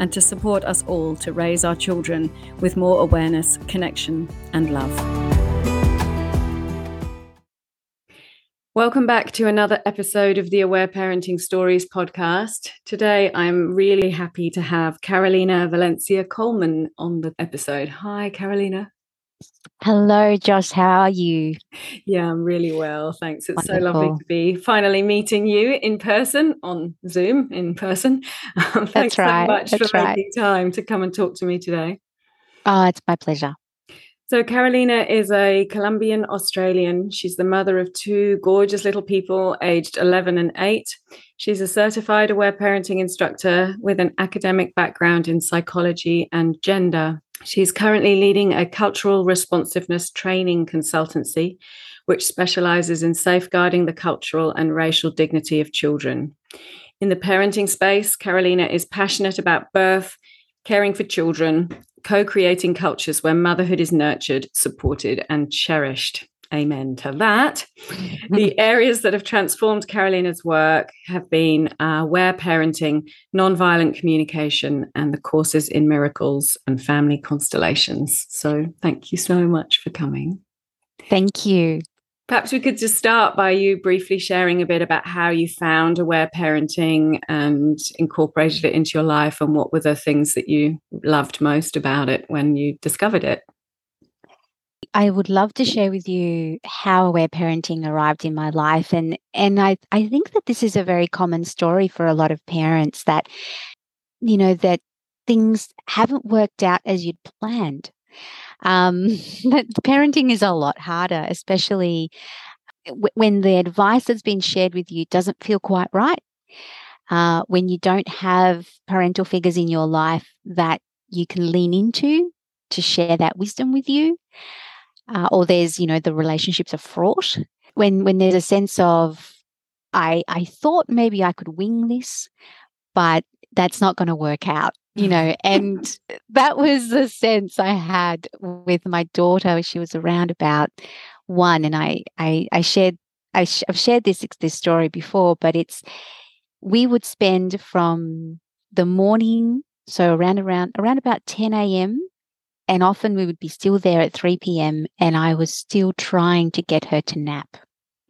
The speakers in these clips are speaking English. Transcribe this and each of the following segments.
and to support us all to raise our children with more awareness, connection, and love. Welcome back to another episode of the Aware Parenting Stories podcast. Today, I'm really happy to have Carolina Valencia Coleman on the episode. Hi, Carolina. Hello, Josh. How are you? Yeah, I'm really well. Thanks. It's Wonderful. so lovely to be finally meeting you in person on Zoom in person. Um, thanks right. so much That's for right. making time to come and talk to me today. Oh, it's my pleasure. So, Carolina is a Colombian Australian. She's the mother of two gorgeous little people aged 11 and 8. She's a certified aware parenting instructor with an academic background in psychology and gender. She's currently leading a cultural responsiveness training consultancy, which specializes in safeguarding the cultural and racial dignity of children. In the parenting space, Carolina is passionate about birth, caring for children, co creating cultures where motherhood is nurtured, supported, and cherished. Amen to that. the areas that have transformed Carolina's work have been uh, aware parenting, nonviolent communication, and the courses in miracles and family constellations. So, thank you so much for coming. Thank you. Perhaps we could just start by you briefly sharing a bit about how you found aware parenting and incorporated it into your life, and what were the things that you loved most about it when you discovered it. I would love to share with you how aware parenting arrived in my life. And and I, I think that this is a very common story for a lot of parents that, you know, that things haven't worked out as you'd planned. Um, that parenting is a lot harder, especially w- when the advice that's been shared with you doesn't feel quite right. Uh, when you don't have parental figures in your life that you can lean into to share that wisdom with you uh, or there's you know the relationships are fraught when when there's a sense of i i thought maybe i could wing this but that's not going to work out you know and that was the sense i had with my daughter she was around about one and i i, I shared I sh- i've shared this this story before but it's we would spend from the morning so around around around about 10 a.m and often we would be still there at 3 p.m. and I was still trying to get her to nap.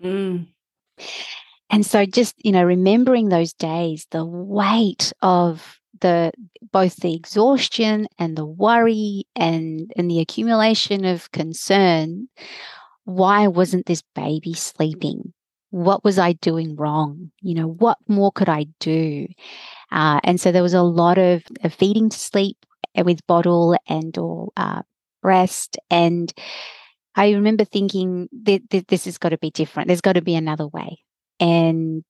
Mm. And so just, you know, remembering those days, the weight of the both the exhaustion and the worry and and the accumulation of concern why wasn't this baby sleeping what was i doing wrong you know what more could i do uh, and so there was a lot of, of feeding to sleep with bottle and or uh, breast and i remember thinking that, this has got to be different there's got to be another way and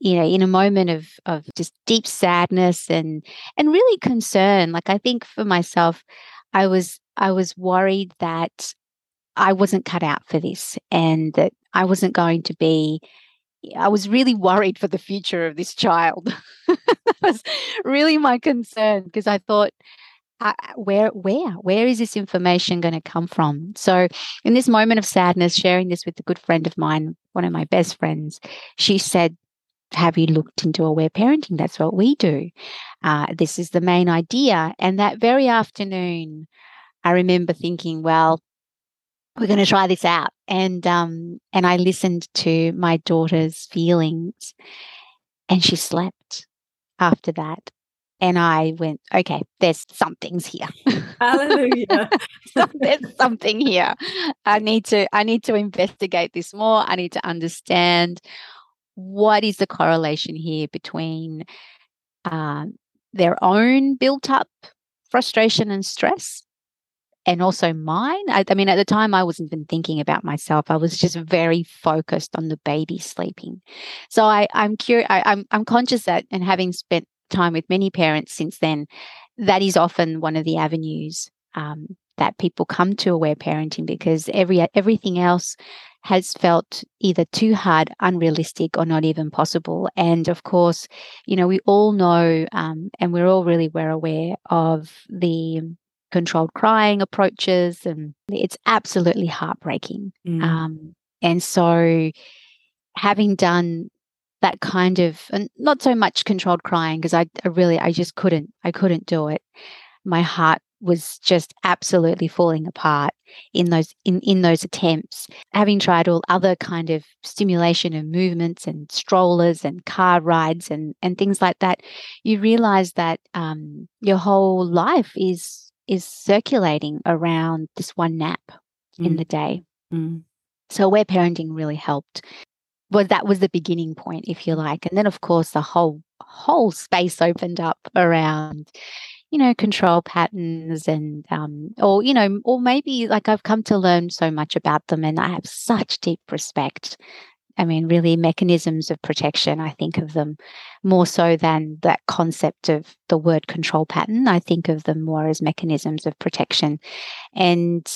you know in a moment of of just deep sadness and and really concern like i think for myself i was i was worried that i wasn't cut out for this and that i wasn't going to be I was really worried for the future of this child. really my concern because I thought, uh, where, where, where is this information going to come from? So, in this moment of sadness, sharing this with a good friend of mine, one of my best friends, she said, "Have you looked into aware parenting? That's what we do. Uh, this is the main idea." And that very afternoon, I remember thinking, "Well, we're going to try this out. And um, and I listened to my daughter's feelings, and she slept after that. And I went, okay, there's something's here. Hallelujah. there's something here. I need to I need to investigate this more. I need to understand what is the correlation here between um, their own built up frustration and stress and also mine. I, I, mean, at the time, I wasn't even thinking about myself. I was just very focused on the baby sleeping. So I, I'm curious. I, I'm I'm conscious that, and having spent time with many parents since then, that is often one of the avenues um, that people come to aware parenting because every everything else has felt either too hard, unrealistic, or not even possible. And of course, you know, we all know, um, and we're all really well aware of the controlled crying approaches, and it's absolutely heartbreaking. Mm. Um, and so, having done that kind of, and not so much controlled crying, because I, I really, I just couldn't, I couldn't do it. My heart was just absolutely falling apart in those in, in those attempts having tried all other kind of stimulation and movements and strollers and car rides and and things like that you realize that um, your whole life is is circulating around this one nap mm. in the day mm. so aware parenting really helped well that was the beginning point if you like and then of course the whole whole space opened up around you know, control patterns and, um, or, you know, or maybe like I've come to learn so much about them and I have such deep respect. I mean, really, mechanisms of protection, I think of them more so than that concept of the word control pattern. I think of them more as mechanisms of protection. And,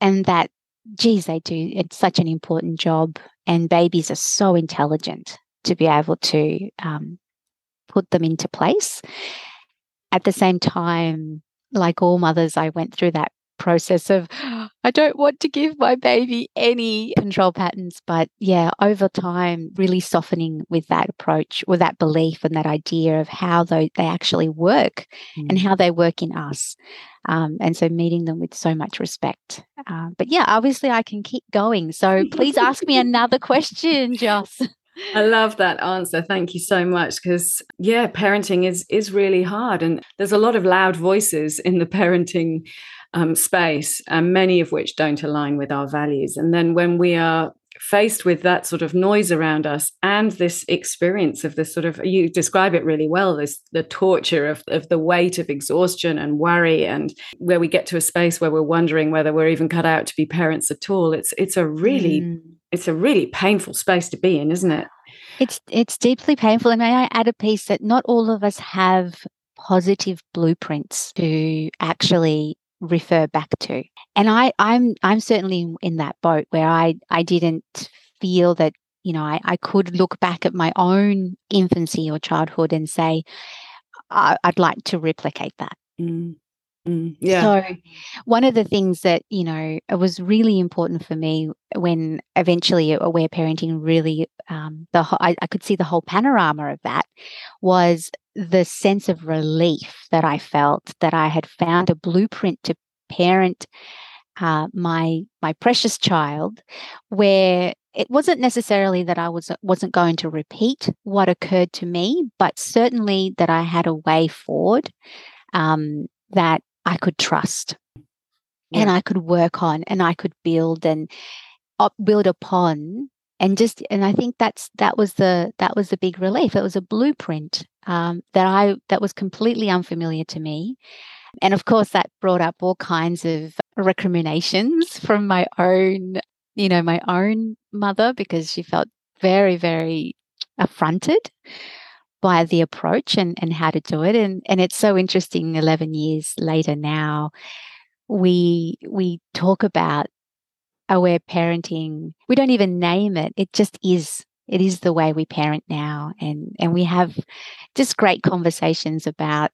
and that, geez, they do, it's such an important job. And babies are so intelligent to be able to um, put them into place at the same time, like all mothers, I went through that process of I don't want to give my baby any control patterns. But yeah, over time, really softening with that approach or that belief and that idea of how they, they actually work mm. and how they work in us. Um, and so meeting them with so much respect. Uh, but yeah, obviously I can keep going. So please ask me another question, Joss. I love that answer. Thank you so much because yeah, parenting is is really hard and there's a lot of loud voices in the parenting um, space and many of which don't align with our values. And then when we are faced with that sort of noise around us and this experience of this sort of you describe it really well this the torture of, of the weight of exhaustion and worry and where we get to a space where we're wondering whether we're even cut out to be parents at all it's it's a really mm it's a really painful space to be in, isn't it? It's it's deeply painful. And may I add a piece that not all of us have positive blueprints to actually refer back to. And I, I'm I'm certainly in that boat where I I didn't feel that you know I, I could look back at my own infancy or childhood and say I, would like to replicate that. Mm. Mm, yeah. So, one of the things that, you know, it was really important for me when eventually aware parenting really, um, the I, I could see the whole panorama of that was the sense of relief that I felt that I had found a blueprint to parent uh, my my precious child, where it wasn't necessarily that I was wasn't going to repeat what occurred to me, but certainly that I had a way forward um, that I could trust yeah. and I could work on and I could build and build upon and just and I think that's that was the that was the big relief. It was a blueprint um, that I that was completely unfamiliar to me, and of course that brought up all kinds of recriminations from my own you know my own mother because she felt very very affronted by the approach and, and how to do it. And and it's so interesting 11 years later now, we we talk about aware parenting. We don't even name it. It just is. It is the way we parent now. And and we have just great conversations about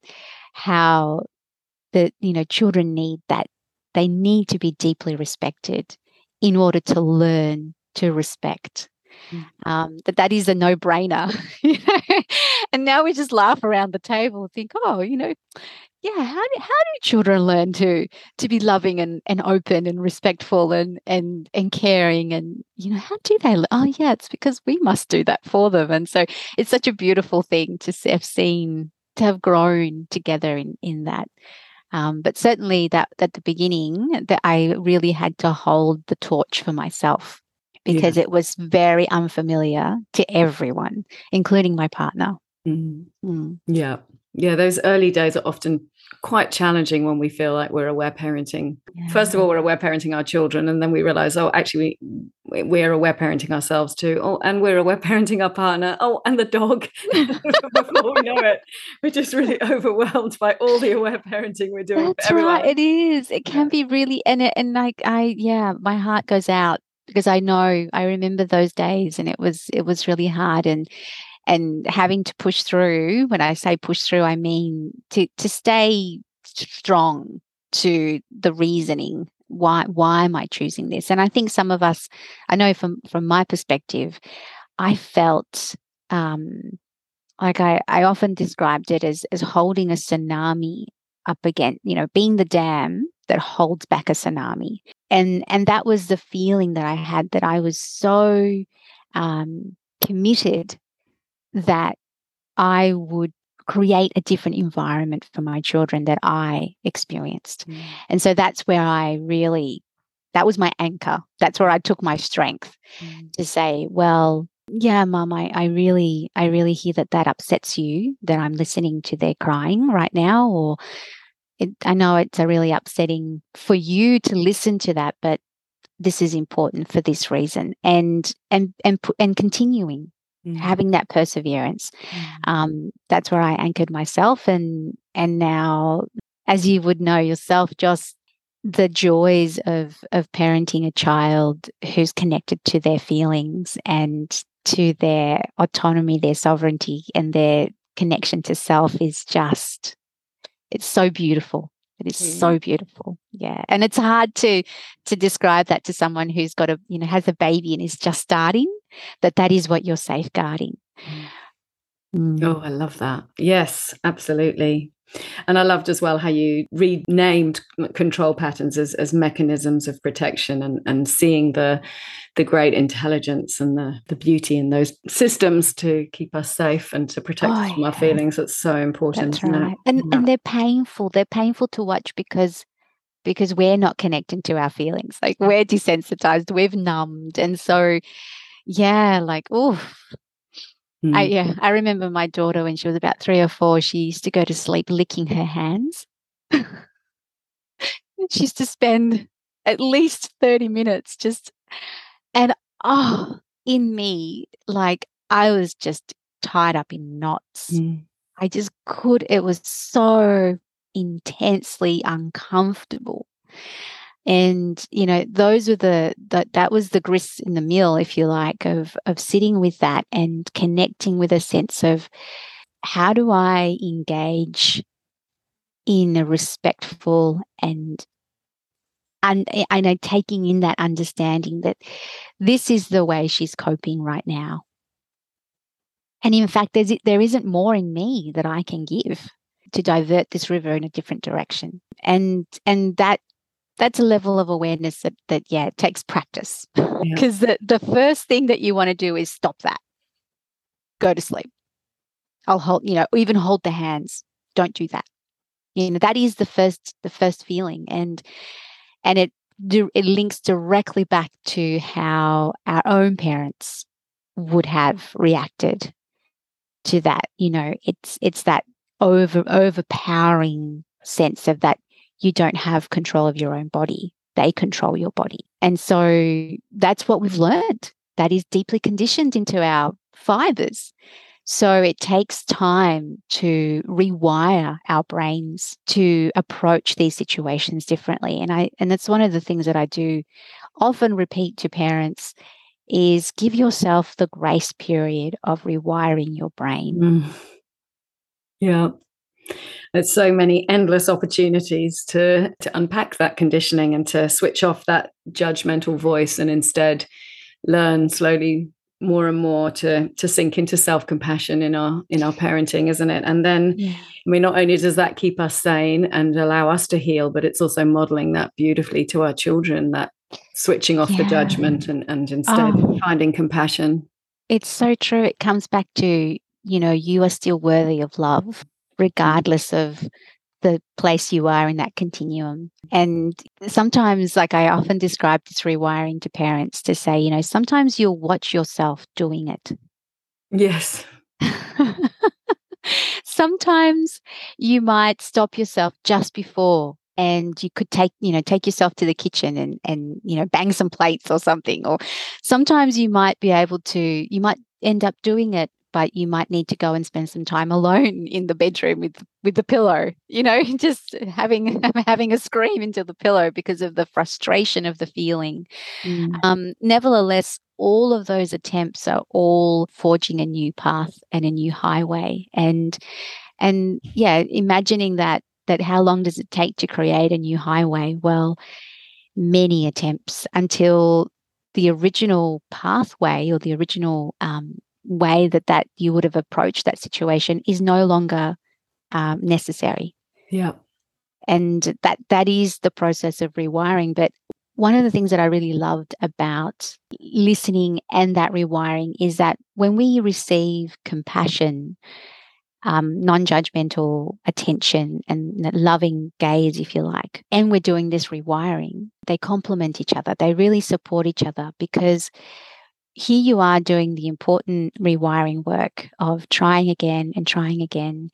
how the you know children need that they need to be deeply respected in order to learn to respect Mm. um, that that is a no-brainer you know? and now we just laugh around the table and think oh you know yeah how do, how do children learn to to be loving and, and open and respectful and and and caring and you know how do they oh yeah it's because we must do that for them and so it's such a beautiful thing to have seen to have grown together in in that um, but certainly that at the beginning that i really had to hold the torch for myself because yeah. it was very unfamiliar to everyone, including my partner. Mm. Mm. Yeah. Yeah. Those early days are often quite challenging when we feel like we're aware parenting. Yeah. First of all, we're aware parenting our children, and then we realize, oh, actually, we, we're aware parenting ourselves too. Oh, and we're aware parenting our partner. Oh, and the dog. Before we know it, we're just really overwhelmed by all the aware parenting we're doing. That's right. It is. It can be really, and it, and like I, yeah, my heart goes out because I know I remember those days, and it was it was really hard, and and having to push through. When I say push through, I mean to to stay strong to the reasoning why why am i choosing this and i think some of us i know from from my perspective i felt um like i i often described it as as holding a tsunami up against you know being the dam that holds back a tsunami and and that was the feeling that i had that i was so um committed that i would create a different environment for my children that I experienced. Mm. And so that's where I really, that was my anchor. That's where I took my strength mm. to say, well, yeah, mom, I, I really, I really hear that that upsets you that I'm listening to their crying right now. Or it, I know it's a really upsetting for you to listen to that, but this is important for this reason and and and and continuing mm. having that perseverance. Mm. Um, that's where I anchored myself, and and now, as you would know yourself, just the joys of of parenting a child who's connected to their feelings and to their autonomy, their sovereignty, and their connection to self is just it's so beautiful it is mm. so beautiful. Yeah. And it's hard to to describe that to someone who's got a, you know, has a baby and is just starting, that that is what you're safeguarding. Mm. Oh, I love that. Yes, absolutely. And I loved as well how you renamed control patterns as, as mechanisms of protection and, and seeing the the great intelligence and the, the beauty in those systems to keep us safe and to protect oh, us from yeah. our feelings. That's so important. That's right. And yeah. and they're painful. They're painful to watch because because we're not connecting to our feelings. Like we're desensitized, we've numbed. And so yeah, like, oh, Mm. I, yeah, I remember my daughter when she was about three or four, she used to go to sleep licking her hands. she used to spend at least 30 minutes just, and oh, in me, like I was just tied up in knots. Mm. I just could, it was so intensely uncomfortable and you know those were the that that was the grist in the mill if you like of of sitting with that and connecting with a sense of how do i engage in a respectful and and and eh, taking in that understanding that this is the way she's coping right now. And in fact there's there isn't more in me that i can give to divert this river in a different direction. And and that that's a level of awareness that that yeah it takes practice. Because yeah. the, the first thing that you want to do is stop that. Go to sleep. I'll hold you know even hold the hands. Don't do that. You know that is the first the first feeling and and it it links directly back to how our own parents would have reacted to that. You know it's it's that over overpowering sense of that you don't have control of your own body. They control your body. And so that's what we've learned. That is deeply conditioned into our fibers. So it takes time to rewire our brains to approach these situations differently. And I and that's one of the things that I do often repeat to parents is give yourself the grace period of rewiring your brain. Mm. Yeah there's so many endless opportunities to to unpack that conditioning and to switch off that judgmental voice and instead learn slowly more and more to to sink into self-compassion in our in our parenting isn't it and then yeah. i mean not only does that keep us sane and allow us to heal but it's also modeling that beautifully to our children that switching off yeah. the judgment and and instead oh. finding compassion it's so true it comes back to you know you are still worthy of love regardless of the place you are in that continuum. And sometimes, like I often describe this rewiring to parents to say, you know, sometimes you'll watch yourself doing it. Yes. sometimes you might stop yourself just before and you could take you know take yourself to the kitchen and and you know bang some plates or something or sometimes you might be able to you might end up doing it but you might need to go and spend some time alone in the bedroom with with the pillow you know just having having a scream into the pillow because of the frustration of the feeling. Mm. um, nevertheless all of those attempts are all forging a new path and a new highway. And and yeah imagining that that how long does it take to create a new highway? Well many attempts until the original pathway or the original um, way that that you would have approached that situation is no longer um, necessary. Yeah. And that that is the process of rewiring. But one of the things that I really loved about listening and that rewiring is that when we receive compassion, um, non judgmental attention and loving gaze, if you like, and we're doing this rewiring, they complement each other. They really support each other because here you are doing the important rewiring work of trying again and trying again.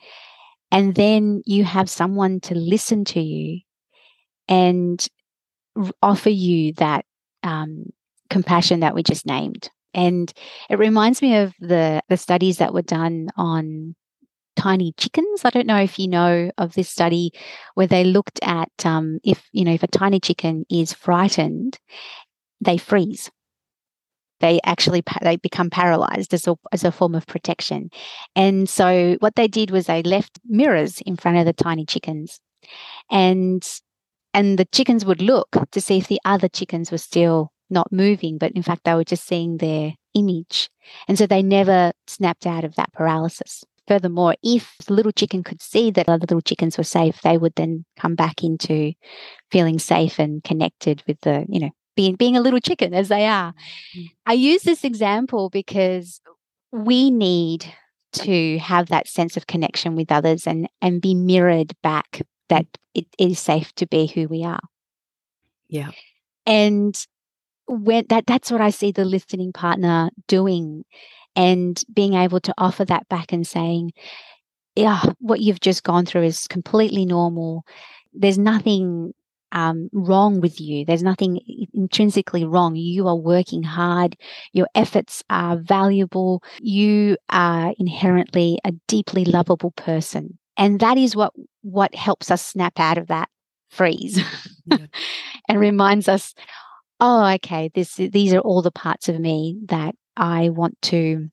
And then you have someone to listen to you and offer you that um, compassion that we just named. And it reminds me of the, the studies that were done on tiny chickens. I don't know if you know of this study where they looked at um, if you know if a tiny chicken is frightened, they freeze they actually they become paralyzed as a, as a form of protection. And so what they did was they left mirrors in front of the tiny chickens, and and the chickens would look to see if the other chickens were still not moving, but in fact they were just seeing their image, and so they never snapped out of that paralysis. Furthermore, if the little chicken could see that other little chickens were safe, they would then come back into feeling safe and connected with the, you know, being being a little chicken as they are. Mm. I use this example because we need to have that sense of connection with others and and be mirrored back that it is safe to be who we are. Yeah. And when that that's what I see the listening partner doing and being able to offer that back and saying, yeah, what you've just gone through is completely normal. There's nothing um, wrong with you. There's nothing intrinsically wrong. You are working hard. Your efforts are valuable. You are inherently a deeply lovable person. And that is what, what helps us snap out of that freeze yeah. and reminds us, oh, okay, this, these are all the parts of me that I want to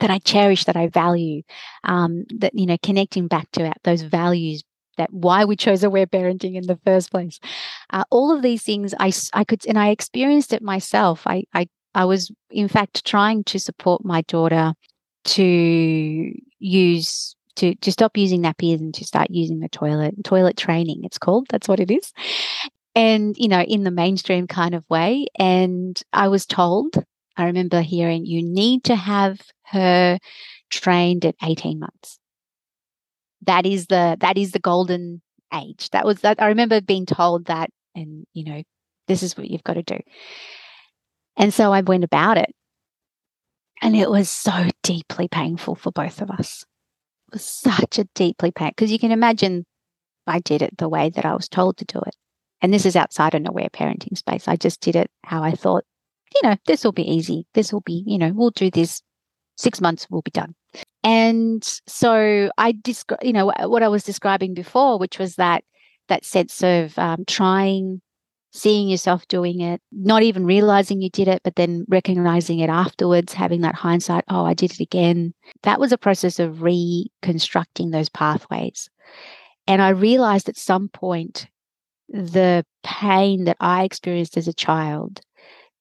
that I cherish, that I value, um, that you know, connecting back to those values that why we chose aware parenting in the first place. Uh, all of these things I, I could, and I experienced it myself. I, I, I was in fact trying to support my daughter to use to to stop using nappies and to start using the toilet toilet training it's called that's what it is and you know in the mainstream kind of way and i was told i remember hearing you need to have her trained at 18 months that is the that is the golden age. That was that I remember being told that and you know, this is what you've got to do. And so I went about it. And it was so deeply painful for both of us. It was such a deeply pain because you can imagine I did it the way that I was told to do it. And this is outside an aware parenting space. I just did it how I thought, you know, this will be easy. This will be, you know, we'll do this. Six months, we'll be done. And so I describe, you know, what I was describing before, which was that that sense of um, trying, seeing yourself doing it, not even realizing you did it, but then recognizing it afterwards, having that hindsight, oh, I did it again. That was a process of reconstructing those pathways. And I realized at some point the pain that I experienced as a child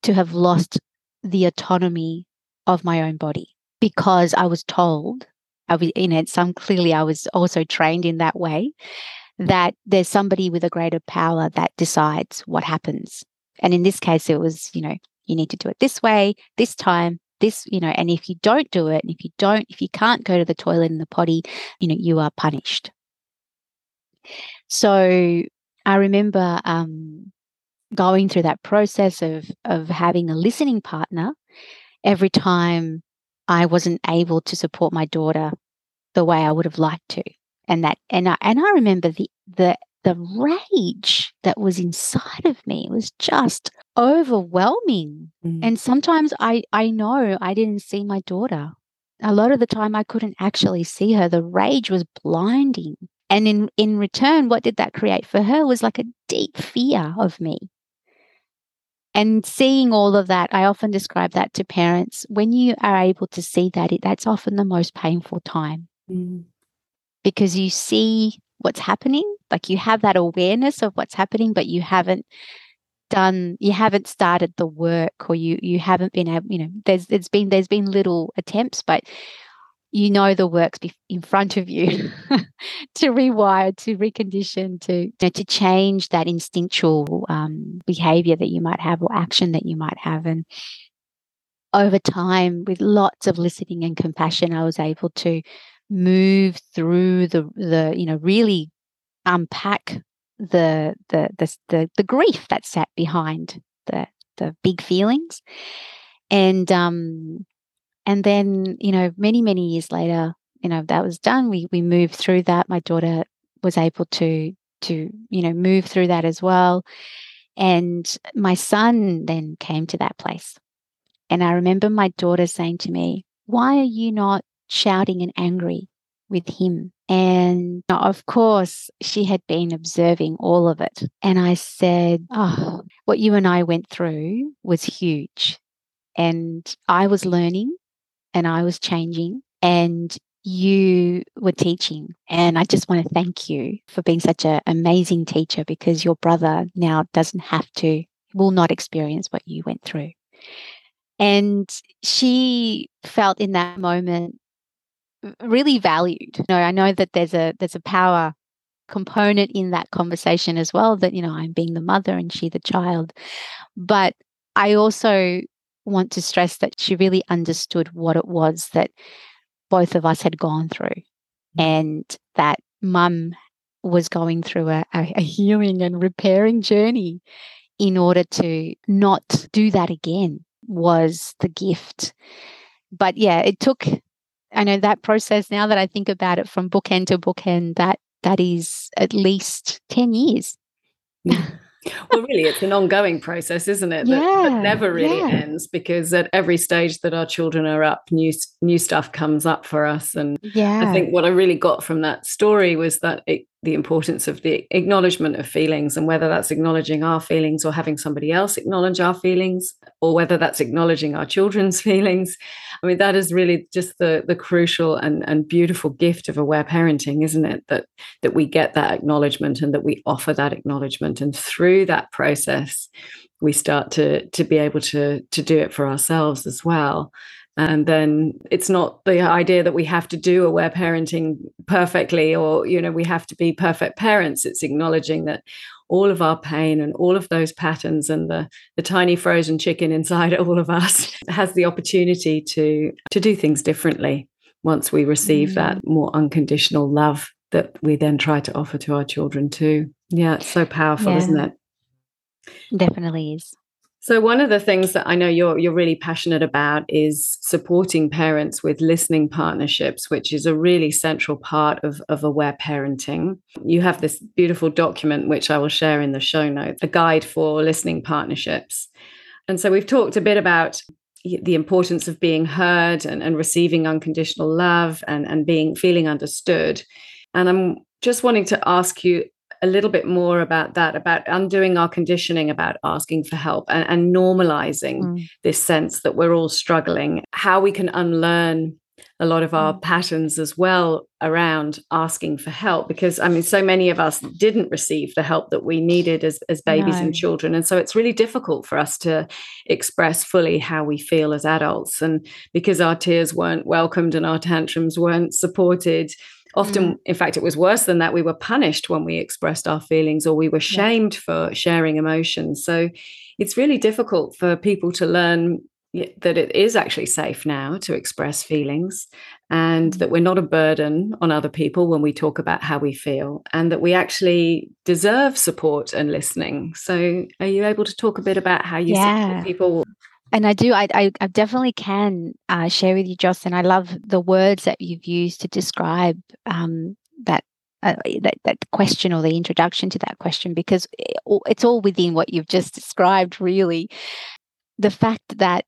to have lost the autonomy of my own body because I was told, I was, in know, some clearly I was also trained in that way, that there's somebody with a greater power that decides what happens. And in this case, it was, you know, you need to do it this way, this time, this, you know, and if you don't do it, and if you don't, if you can't go to the toilet and the potty, you know, you are punished. So I remember um, going through that process of of having a listening partner every time I wasn't able to support my daughter the way I would have liked to. And that and I and I remember the the the rage that was inside of me was just overwhelming. Mm. And sometimes I, I know I didn't see my daughter. A lot of the time I couldn't actually see her. The rage was blinding. And in, in return, what did that create for her was like a deep fear of me. And seeing all of that, I often describe that to parents. When you are able to see that, it, that's often the most painful time mm. because you see what's happening. Like you have that awareness of what's happening, but you haven't done you haven't started the work or you you haven't been able you know there's there's been there's been little attempts but you know the work's in front of you to rewire to recondition to you know, to change that instinctual um, behavior that you might have or action that you might have. And over time with lots of listening and compassion i was able to move through the the you know really unpack the the the the, the grief that sat behind the the big feelings. And um and then you know many many years later you know that was done we we moved through that my daughter was able to to you know move through that as well and my son then came to that place and i remember my daughter saying to me why are you not shouting and angry with him. And of course, she had been observing all of it. And I said, Oh, what you and I went through was huge. And I was learning and I was changing. And you were teaching. And I just want to thank you for being such an amazing teacher because your brother now doesn't have to, will not experience what you went through. And she felt in that moment really valued. You know, I know that there's a there's a power component in that conversation as well that you know I'm being the mother and she the child. But I also want to stress that she really understood what it was that both of us had gone through mm. and that mum was going through a, a, healing and repairing journey in order to not do that again was the gift. But yeah, it took I know that process now that I think about it from bookend to bookend, that that is at least 10 years. Well, really, it's an ongoing process, isn't it? That, yeah, that never really yeah. ends because at every stage that our children are up, new new stuff comes up for us. And yeah. I think what I really got from that story was that it, the importance of the acknowledgement of feelings, and whether that's acknowledging our feelings or having somebody else acknowledge our feelings, or whether that's acknowledging our children's feelings. I mean, that is really just the the crucial and, and beautiful gift of aware parenting, isn't it? That that we get that acknowledgement and that we offer that acknowledgement. And through that process, we start to to be able to to do it for ourselves as well. And then it's not the idea that we have to do aware parenting perfectly or, you know, we have to be perfect parents. It's acknowledging that all of our pain and all of those patterns and the, the tiny frozen chicken inside all of us has the opportunity to to do things differently once we receive mm. that more unconditional love that we then try to offer to our children too. Yeah, it's so powerful, yeah. isn't it? Definitely is. So one of the things that I know you're you're really passionate about is supporting parents with listening partnerships, which is a really central part of, of aware parenting. You have this beautiful document which I will share in the show notes, a guide for listening partnerships. And so we've talked a bit about the importance of being heard and, and receiving unconditional love and, and being feeling understood. And I'm just wanting to ask you a little bit more about that, about undoing our conditioning about asking for help and, and normalizing mm. this sense that we're all struggling, how we can unlearn a lot of our mm. patterns as well around asking for help because i mean so many of us didn't receive the help that we needed as, as babies no. and children and so it's really difficult for us to express fully how we feel as adults and because our tears weren't welcomed and our tantrums weren't supported Often, mm. in fact, it was worse than that. We were punished when we expressed our feelings or we were shamed yeah. for sharing emotions. So it's really difficult for people to learn that it is actually safe now to express feelings and that we're not a burden on other people when we talk about how we feel and that we actually deserve support and listening. So, are you able to talk a bit about how you yeah. support people and I do, I, I, I definitely can uh, share with you, and I love the words that you've used to describe um, that uh, that, that question or the introduction to that question because it's all within what you've just described, really. The fact that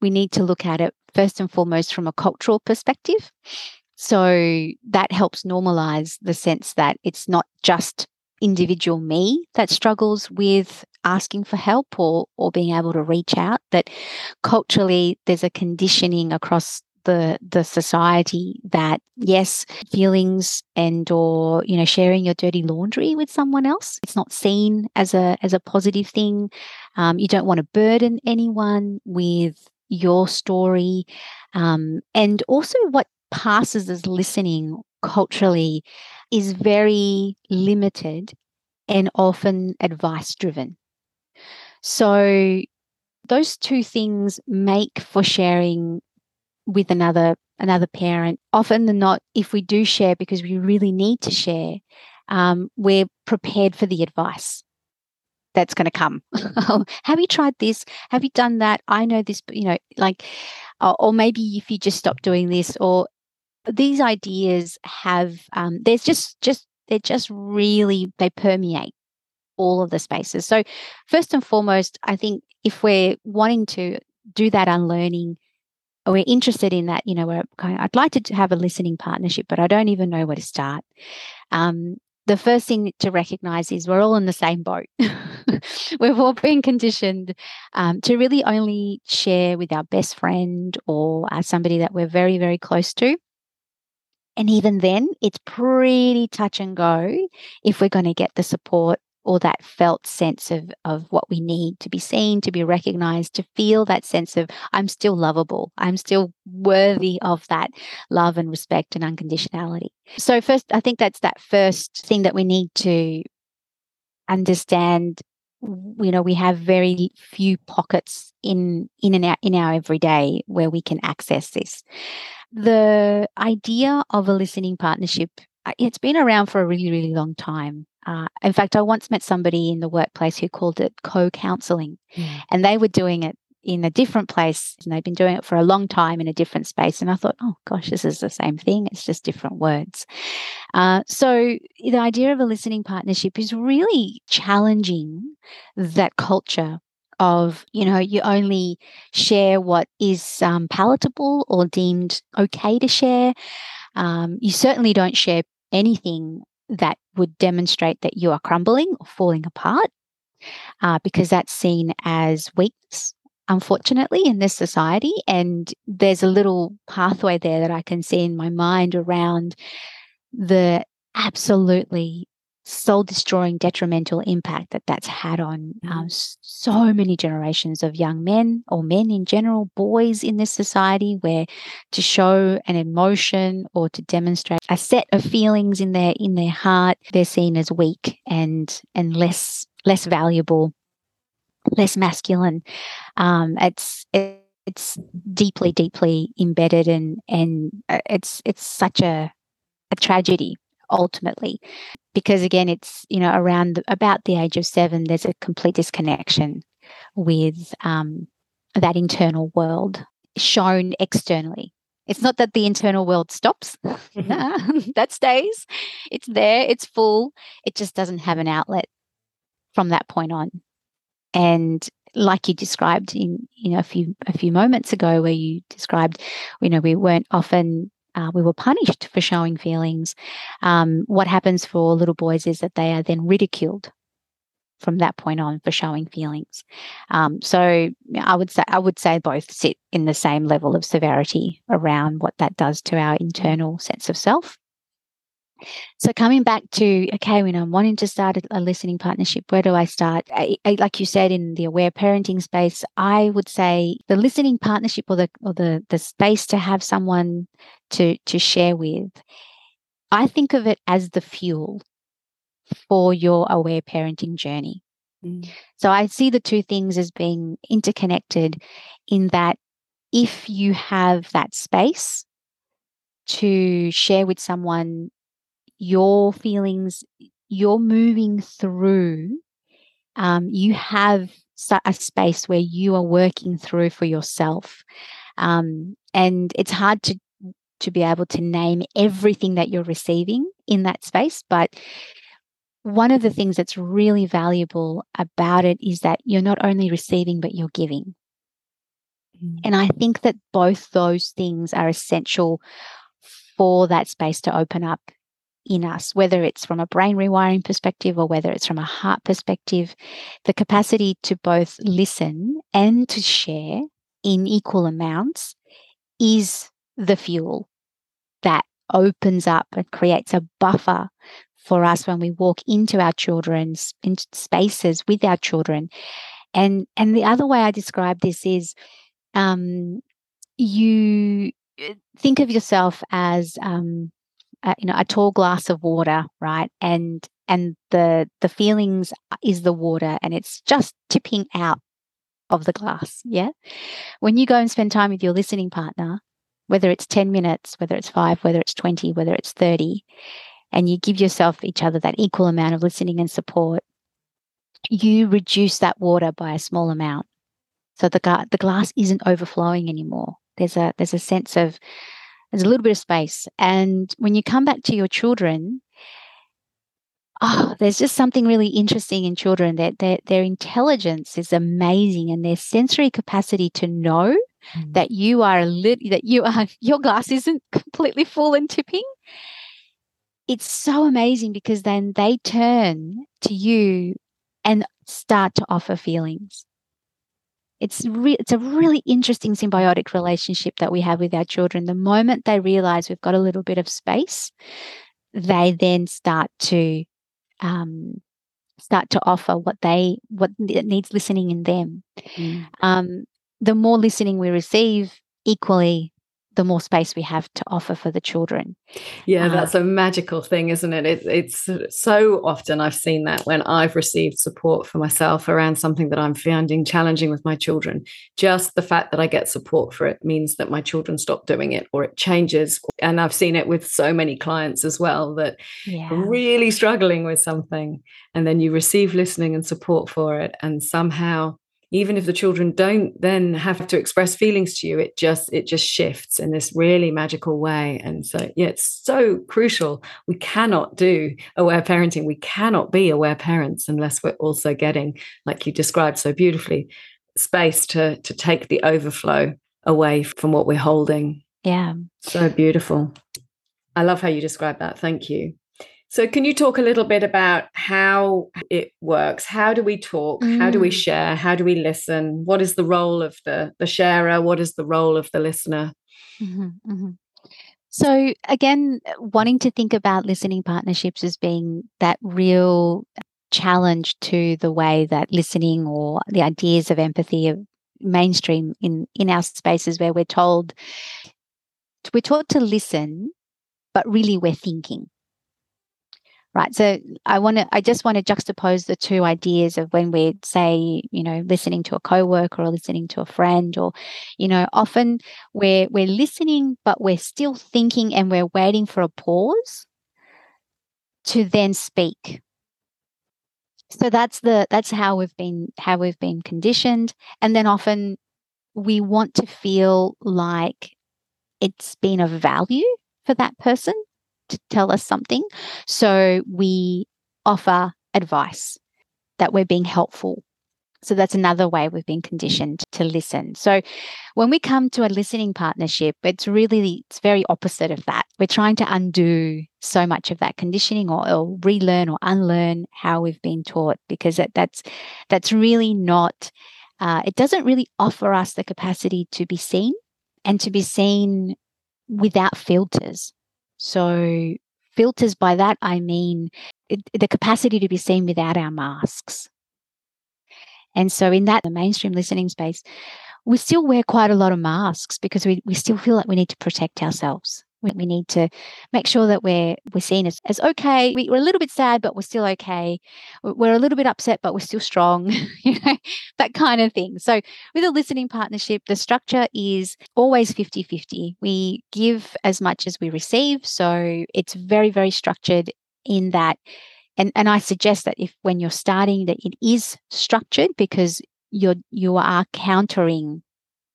we need to look at it first and foremost from a cultural perspective. So that helps normalize the sense that it's not just individual me that struggles with asking for help or or being able to reach out that culturally there's a conditioning across the the society that yes feelings and or you know sharing your dirty laundry with someone else it's not seen as a as a positive thing. Um, you don't want to burden anyone with your story. Um, and also what passes as listening culturally is very limited and often advice driven so those two things make for sharing with another another parent. Often than not if we do share because we really need to share um, we're prepared for the advice that's going to come have you tried this? Have you done that? I know this you know like or maybe if you just stop doing this or these ideas have um, there's just just they're just really they permeate all of the spaces so first and foremost i think if we're wanting to do that unlearning we're interested in that, you know, we're of, I'd like to have a listening partnership, but I don't even know where to start. Um, the first thing to recognize is we're all in the same boat. We've all been conditioned um, to really only share with our best friend or uh, somebody that we're very, very close to. And even then, it's pretty touch and go if we're going to get the support or that felt sense of of what we need to be seen to be recognized to feel that sense of i'm still lovable. I'm still worthy of that love and respect and unconditionality. So first i think that's that first thing that we need to understand you know we have very few pockets in in and out in our everyday where we can access this the idea of a listening partnership uh, it's been around for a really really long time uh, in fact, I once met somebody in the workplace who called it co counseling, mm. and they were doing it in a different place and they've been doing it for a long time in a different space. And I thought, oh gosh, this is the same thing, it's just different words. Uh, so the idea of a listening partnership is really challenging that culture of you know you only share what is um, palatable or deemed okay to share um, you certainly don't share anything that would demonstrate that you are crumbling or falling apart, uh, because that's seen as weakness, unfortunately, in this society. And there's a little pathway there that I can see in my mind around the absolutely soul destroying detrimental impact that that's had on um, mm. so many generations of young men or men in general boys in this society where to show an emotion or to demonstrate a set of feelings in their in their heart they're seen as weak and and less less valuable less masculine. Um, it's it, it's deeply deeply embedded and and uh, it's it's such a a tragedy ultimately. Because again it's you know around the, about the age of seven there's a complete disconnection with um, that internal world shown externally. It's not that the internal world stops mm-hmm. that stays. It's there it's full. It just doesn't have an outlet from that point on and like you described in you know a few a few moments ago where you described you know we weren't often uh, we were punished for showing feelings. Um, what happens for little boys is that they are then ridiculed from that point on for showing feelings. Um, so I would say I would say both sit in the same level of severity around what that does to our internal sense of self. So coming back to okay, when I'm wanting to start a, listening partnership, where do I start? I, I, like you said in the aware parenting space, I would say the listening partnership or the or the the space to have someone to to share with. I think of it as the fuel for your aware parenting journey. Mm. So I see the two things as being interconnected in that if you have that space to share with someone your feelings, you're moving through, um, you have a space where you are working through for yourself. Um, and it's hard to to be able to name everything that you're receiving in that space. But one of the things that's really valuable about it is that you're not only receiving, but you're giving. Mm. And I think that both those things are essential for that space to open up in us, whether it's from a brain rewiring perspective or whether it's from a heart perspective, the capacity to both listen and to share in equal amounts is the fuel that opens up and creates a buffer for us when we walk into our children's spaces with our children. And and the other way I describe this is um, you uh, think of yourself as um, uh, you know a tall glass of water right? And and the the feelings is the water and it's just tipping out of the glass yeah? When you go and spend time with your listening partner whether it's 10 minutes whether it's 5 whether it's 20 whether it's 30 and you give yourself each other that equal amount of listening and support you reduce that water by a small amount. So the the glass isn't overflowing anymore. There's a there's a sense of there's a little bit of space. And when you come back to your children, oh, there's just something really interesting in children that their, their intelligence is amazing and their sensory capacity to know mm. that you are a lit, that you are your glass isn't completely full and tipping. It's so amazing because then they turn to you and start to offer feelings it's re- it's a really interesting symbiotic relationship that we have with our children. The moment they realize we've got a little bit of space, they then start to um, start to offer what they what needs listening in them. Mm. Um, the more listening we receive, equally the more space we have to offer for the children. Yeah, um, that's a magical thing, isn't it? it? It's so often I've seen that when I've received support for myself around something that I'm finding challenging with my children. Just the fact that I get support for it means that my children stop doing it or it changes. And I've seen it with so many clients as well that yeah. really struggling with something. And then you receive listening and support for it. And somehow even if the children don't then have to express feelings to you it just it just shifts in this really magical way. And so yeah it's so crucial. We cannot do aware parenting. We cannot be aware parents unless we're also getting like you described so beautifully space to to take the overflow away from what we're holding. Yeah. So beautiful. I love how you describe that. Thank you so, can you talk a little bit about how it works? How do we talk? Mm. How do we mm. share? How do we listen? What is the role of the, the sharer? What is the role of the listener? Mm-hmm, mm-hmm. So, again, wanting to think about listening partnerships as being that real challenge to the way that listening or the ideas of empathy are mainstream in, in our spaces where we're told, we're taught to listen, but really we're thinking right so i want to i just want to juxtapose the two ideas of when we say you know listening to a coworker or listening to a friend or you know often we're we're listening but we're still thinking and we're waiting for a pause to then speak. So that's the that's how we've been how we've been conditioned. And then often we want to feel like it's been of value for that person to tell us something. So we offer advice that we're being helpful. So that's another way we've been conditioned to listen. So when we come to a listening partnership, it's really it's very opposite of that. We're trying to undo so much of that conditioning or, or relearn or unlearn how we've been taught because that, that's that's really not uh, it doesn't really offer us the capacity to be seen and to be seen without filters. So, filters by that, I mean it, the capacity to be seen without our masks. And so, in that, the mainstream listening space, we still wear quite a lot of masks because we, we still feel like we need to protect ourselves. We need to make sure that we're we're seen as, as okay. We, are a little bit sad, but we're still okay. We're a little bit upset, but we're still strong. you know, that kind of thing. So with a listening partnership, the structure is always 50-50. We give as much as we receive. So it's very, very structured in that. And and I suggest that if when you're starting that it is structured because you're you are countering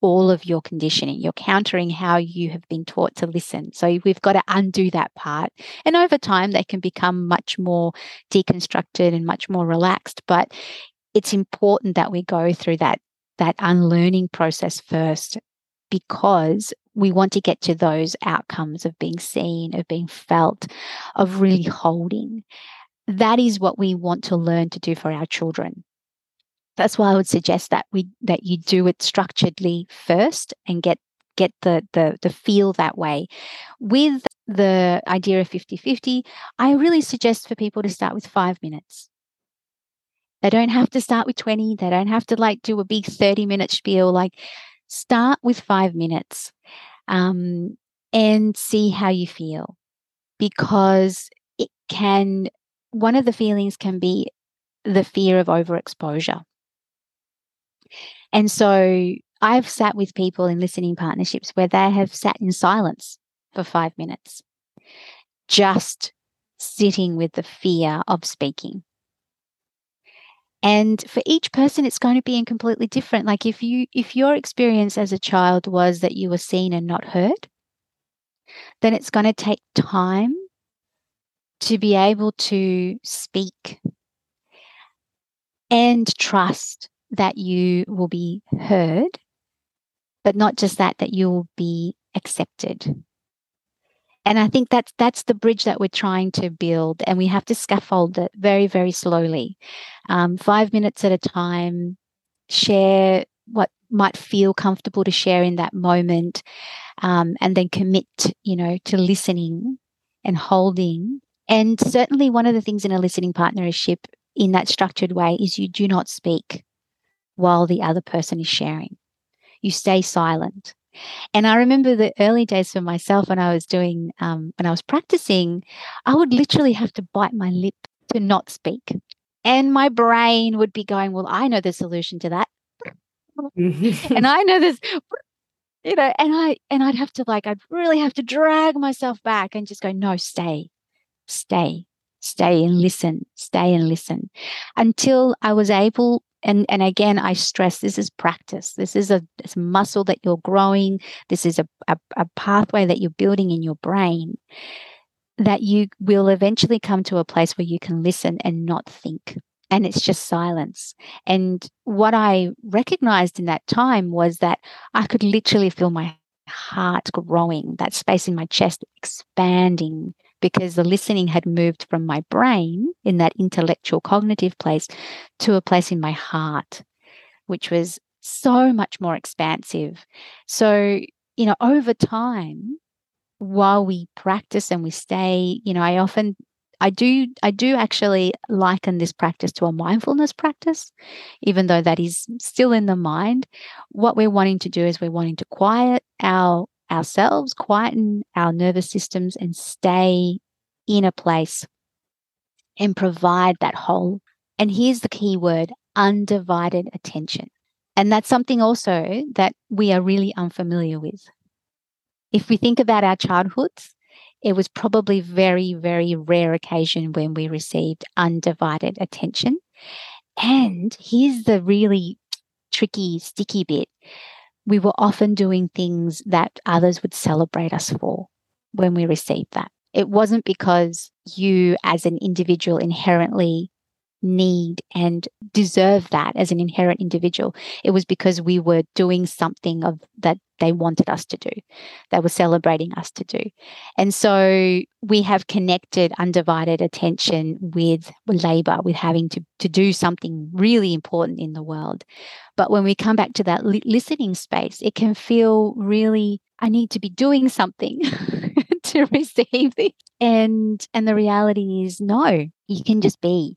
all of your conditioning. You're countering how you have been taught to listen. So we've got to undo that part. And over time, they can become much more deconstructed and much more relaxed. But it's important that we go through that that unlearning process first because we want to get to those outcomes of being seen, of being felt, of really holding. That is what we want to learn to do for our children. That's why I would suggest that we that you do it structuredly first and get get the the the feel that way. With the idea of 50-50, I really suggest for people to start with 5 minutes. They don't have to start with 20, they don't have to like do a big 30 minute spiel like start with 5 minutes. Um, and see how you feel because it can one of the feelings can be the fear of overexposure and so I've sat with people in listening partnerships where they have sat in silence for five minutes, just sitting with the fear of speaking. And for each person, it's going to be completely different. Like if you if your experience as a child was that you were seen and not heard, then it's going to take time to be able to speak and trust that you will be heard, but not just that, that you will be accepted. And I think that's that's the bridge that we're trying to build, and we have to scaffold it very, very slowly, um, five minutes at a time. Share what might feel comfortable to share in that moment, um, and then commit, you know, to listening and holding. And certainly, one of the things in a listening partnership in that structured way is you do not speak while the other person is sharing. You stay silent. And I remember the early days for myself when I was doing, um, when I was practicing, I would literally have to bite my lip to not speak. And my brain would be going, Well, I know the solution to that. and I know this, you know, and I, and I'd have to like, I'd really have to drag myself back and just go, No, stay, stay, stay and listen, stay and listen until I was able and and again i stress this is practice. This is a, muscle that you're growing. This is a, a, a pathway that you're building in your brain that you will eventually come to a place where you can listen and not think. And it's just silence. And what i recognized in that time was that i could literally feel my heart growing that space in my chest expanding because the listening had moved from my brain in that intellectual cognitive place to a place in my heart, which was so much more expansive. So, you know, over time, while we practice and we stay, you know, I often I do I do actually liken this practice to a mindfulness practice, even though that is still in the mind. What we're wanting to do is we're wanting to quiet our ourselves, quieten our nervous systems, and stay in a place and provide that whole. And here's the key word undivided attention. And that's something also that we are really unfamiliar with. If we think about our childhoods, it was probably very, very rare occasion when we received undivided attention. And here's the really tricky, sticky bit we were often doing things that others would celebrate us for when we received that. It wasn't because you, as an individual, inherently need and deserve that as an inherent individual. It was because we were doing something of that they wanted us to do. They were celebrating us to do. And so we have connected undivided attention with labor, with having to, to do something really important in the world. But when we come back to that li- listening space, it can feel really, I need to be doing something to receive this. And and the reality is no, you can just be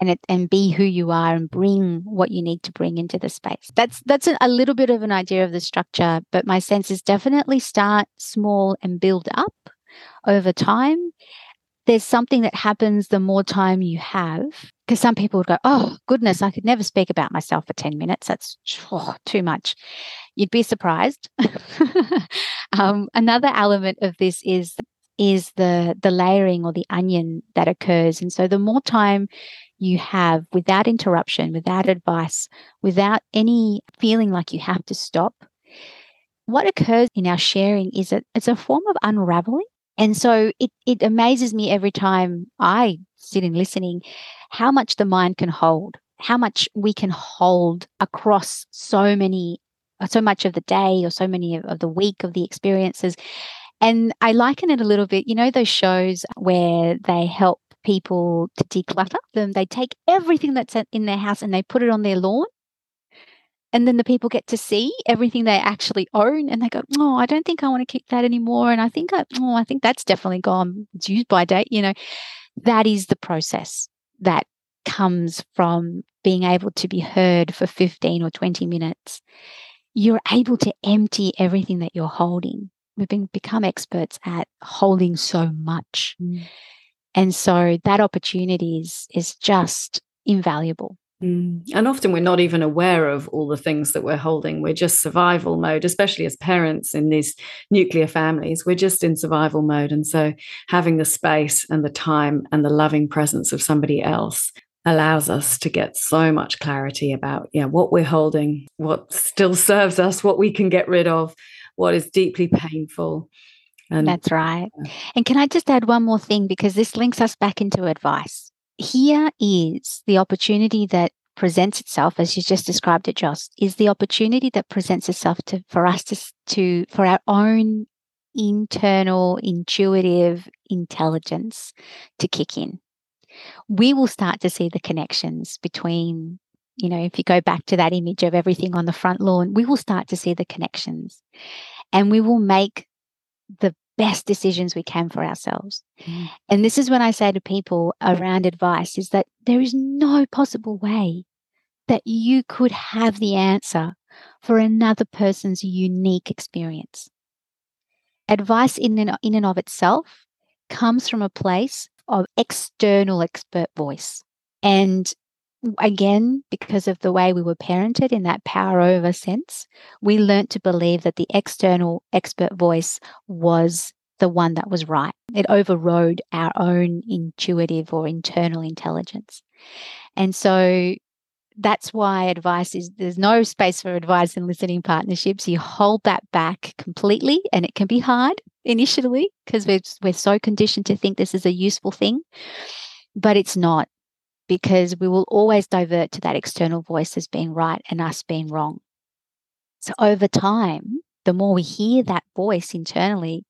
and it, and be who you are and bring what you need to bring into the space. That's that's a, little bit of an idea of the structure, but my sense is definitely start small and build up over time. There's something that happens the more time you have. Because some people would go, Oh, goodness, I could never speak about myself for 10 minutes. That's oh, too much. You'd be surprised. um, another element of this is is the the layering or the onion that occurs and so the more time you have without interruption, without advice, without any feeling like you have to stop, what occurs in our sharing is that it's a form of unraveling. And so it, it amazes me every time I sit in listening how much the mind can hold, how much we can hold across so many, so much of the day or so many of, of the week of the experiences. And I liken it a little bit, you know, those shows where they help people to declutter them. They take everything that's in their house and they put it on their lawn. And then the people get to see everything they actually own and they go oh i don't think i want to keep that anymore. And i think I, oh i think that's definitely gone. It's used by date you know. That is the process that comes from being able to be heard for 15 or 20 minutes. You're able to empty everything that you're holding. We've been become experts at holding so much. Mm. And so that opportunity is is just invaluable Mm. And often we're not even aware of all the things that we're holding. We're just survival mode, especially as parents in these nuclear families. We're just in survival mode. And so having the space and the time and the loving presence of somebody else allows us to get so much clarity about yeah, what we're holding, what still serves us, what we can get rid of, what is deeply painful. And That's right. And can I just add one more thing because this links us back into advice here is the opportunity that presents itself, as you just described it, Joss, is the opportunity that presents itself to for us to to for our own internal intuitive intelligence to kick in. We will start to see the connections between, you know, if you go back to that image of everything on the front lawn, we will start to see the connections and we will make the best decisions we can for ourselves. Mm. And this is when I say to people around advice is that there is no possible way that you could have the answer for another person's unique experience. Advice in and, in and of itself comes from a place of external expert voice. And again, because of the way we were parented in that power over sense, we learnt to believe that the external expert voice was the one that was right. It overrode our own intuitive or internal intelligence. And so that's why advice is there's no space for advice in listening partnerships. You hold that back completely, and it can be hard initially because we're, we're so conditioned to think this is a useful thing, but it's not because we will always divert to that external voice as being right and us being wrong. So over time, the more we hear that voice internally,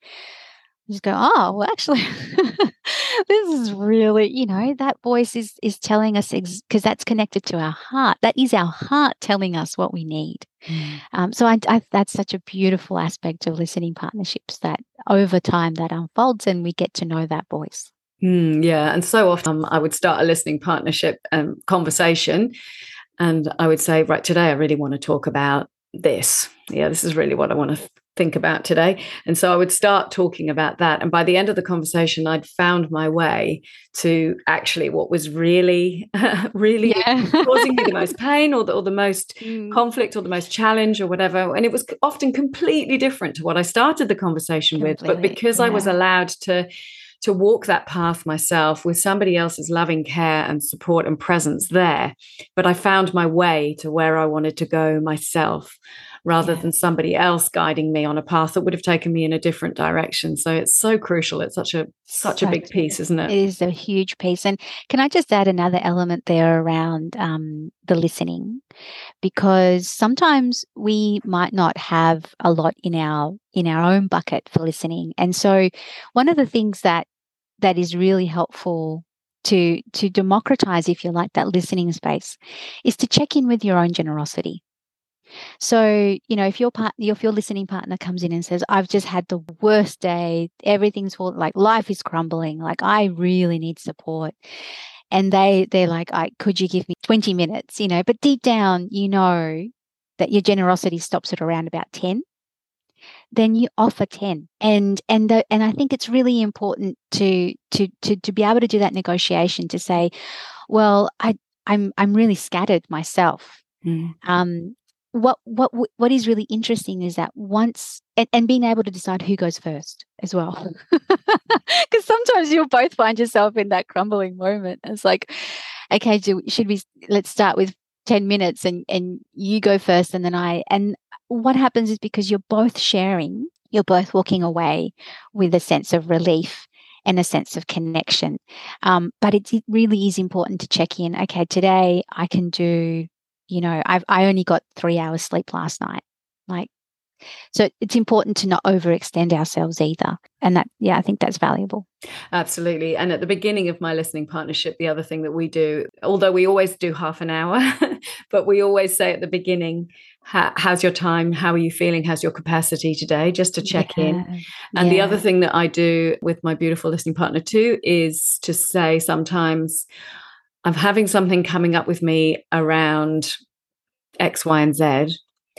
we just go, oh, well, actually, this is really, you know, that voice is is telling us because ex- that's connected to our heart. That is our heart telling us what we need. Mm. Um, so I, I, that's such a beautiful aspect of listening partnerships that over time that unfolds and we get to know that voice. Mm, yeah, and so often um, I would start a listening partnership um, conversation, and I would say, right, today I really want to talk about this. Yeah, this is really what I want to th- think about today. And so I would start talking about that. And by the end of the conversation, I'd found my way to actually what was really, really yeah. causing me the most pain or the, or the most mm. conflict or the most challenge or whatever. And it was often completely different to what I started the conversation completely. with. But because yeah. I was allowed to to walk that path myself with somebody else's loving care and support and presence there. But I found my way to where I wanted to go myself rather yeah. than somebody else guiding me on a path that would have taken me in a different direction. So it's so crucial. It's such a such so a big piece, isn't it? It is a huge piece. And can I just add another element there around um, the listening? Because sometimes we might not have a lot in our in our own bucket for listening. And so one of the things that that is really helpful to to democratize if you like that listening space is to check in with your own generosity so, you know, if your part, if your listening partner comes in and says, "I've just had the worst day, everything's full, like life is crumbling, like I really need support," and they they're like, "I could you give me twenty minutes?" You know, but deep down, you know that your generosity stops at around about ten. Then you offer ten, and and the, and I think it's really important to to to to be able to do that negotiation to say, "Well, I I'm I'm really scattered myself." Mm. Um, what what what is really interesting is that once and, and being able to decide who goes first as well because sometimes you'll both find yourself in that crumbling moment it's like okay do, should we let's start with 10 minutes and and you go first and then i and what happens is because you're both sharing, you're both walking away with a sense of relief and a sense of connection. Um, but it, it really is important to check in. Okay, today I can do, you know, I've I only got three hours sleep last night. Like, so it's important to not overextend ourselves either. And that, yeah, I think that's valuable. Absolutely. And at the beginning of my listening partnership, the other thing that we do, although we always do half an hour, but we always say at the beginning, how's your time? How are you feeling? How's your capacity today? Just to check yeah. in. And yeah. the other thing that I do with my beautiful listening partner too is to say sometimes, I'm having something coming up with me around X, Y, and Z.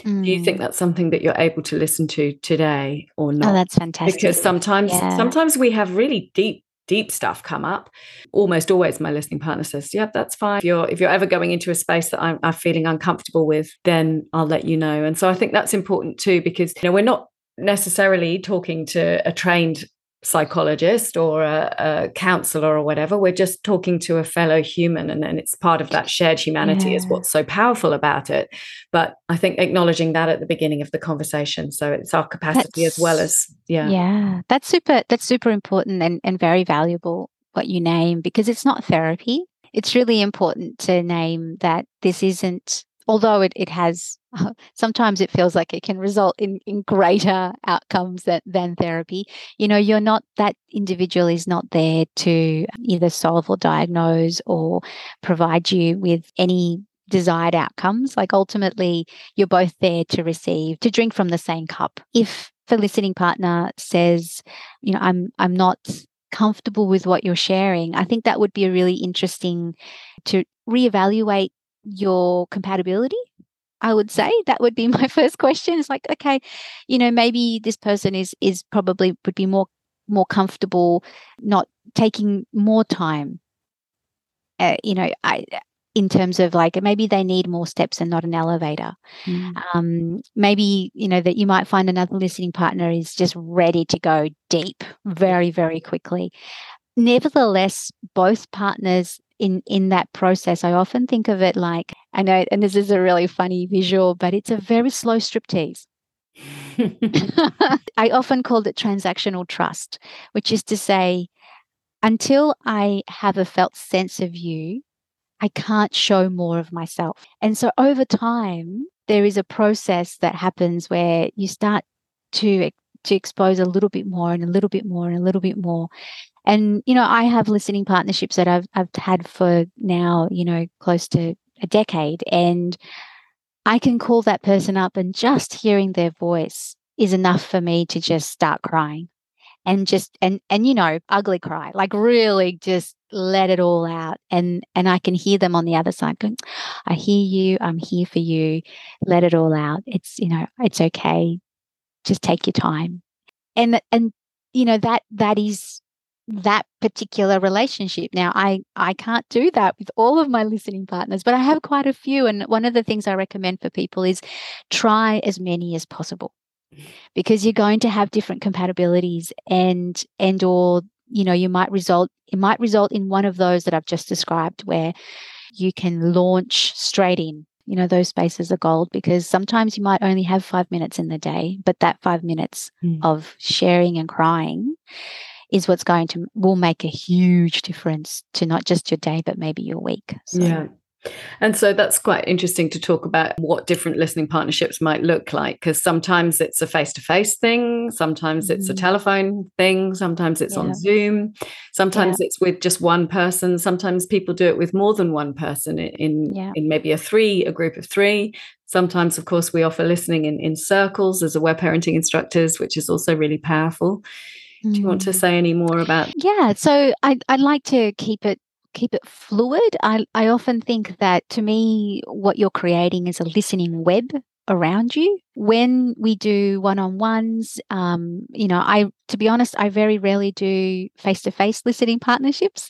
Mm. Do you think mm. that's something that you're able to listen to today or not? Oh, that's fantastic. Because sometimes yeah. sometimes we have really deep deep stuff come up almost always my listening partner says yep that's fine if you're if you're ever going into a space that I'm, I'm feeling uncomfortable with then i'll let you know and so i think that's important too because you know we're not necessarily talking to a trained psychologist or a, a, counselor or whatever. We're just talking to a fellow human, and then it's part of that shared humanity yeah. is what's so powerful about it. But I think acknowledging that at the beginning of the conversation, so it's our capacity that's, as well as yeah, yeah, that's super. That's super important and and very valuable. What you name because it's not therapy. It's really important to name that this isn't although it, it has sometimes it feels like it can result in, in greater outcomes that, than therapy. You know you're not that individual is not there to either solve or diagnose or provide you with any desired outcomes. Like ultimately you're both there to receive to drink from the same cup. If the listening partner says you know i'm i'm not comfortable with what you're sharing i think that would be a really interesting to reevaluate your compatibility I would say that would be my first question. It's like, okay, you know, maybe this person is is probably would be more more comfortable not taking more time. Uh, you know, I in terms of like maybe they need more steps and not an elevator. Mm. Um, maybe you know that you might find another listening partner is just ready to go deep very very quickly. Nevertheless, both partners in in that process i often think of it like i know and this is a really funny visual but it's a very slow striptease. I often called it transactional trust which is to say until i have a felt sense of you i can't show more of myself. And so over time there is a process that happens where you start to to expose a little bit more and a little bit more and a little bit more and, you know, I have listening partnerships that I've, I've had for now, you know, close to a decade. And I can call that person up and just hearing their voice is enough for me to just start crying and just and and you know ugly cry like really just let it all out and and i can hear them on the other side going i hear you i'm here for you let it all out it's you know it's okay just take your time and and you know that that is that particular relationship. Now, I I can't do that with all of my listening partners, but I have quite a few and one of the things I recommend for people is try as many as possible. Because you're going to have different compatibilities and and or you know, you might result it might result in one of those that I've just described where you can launch straight in you know those spaces are gold because sometimes you might only have 5 minutes in the day but that 5 minutes mm. of sharing and crying is what's going to will make a huge difference to not just your day but maybe your week so. yeah and so that's quite interesting to talk about what different listening partnerships might look like because sometimes it's a face to face thing, sometimes it's a mm-hmm. telephone thing, sometimes it's yeah. on Zoom, sometimes yeah. it's with just one person, sometimes people do it with more than one person in yeah. in maybe a three, a group of three. Sometimes, of course, we offer listening in, in circles as a aware parenting instructors, which is also really powerful. Do you want to mm. say any more about? Yeah, so I, I'd like to keep it keep it fluid. I, I often think that to me, what you're creating is a listening web around you. When we do one on ones, um, you know, I, to be honest, I very rarely do face to face listening partnerships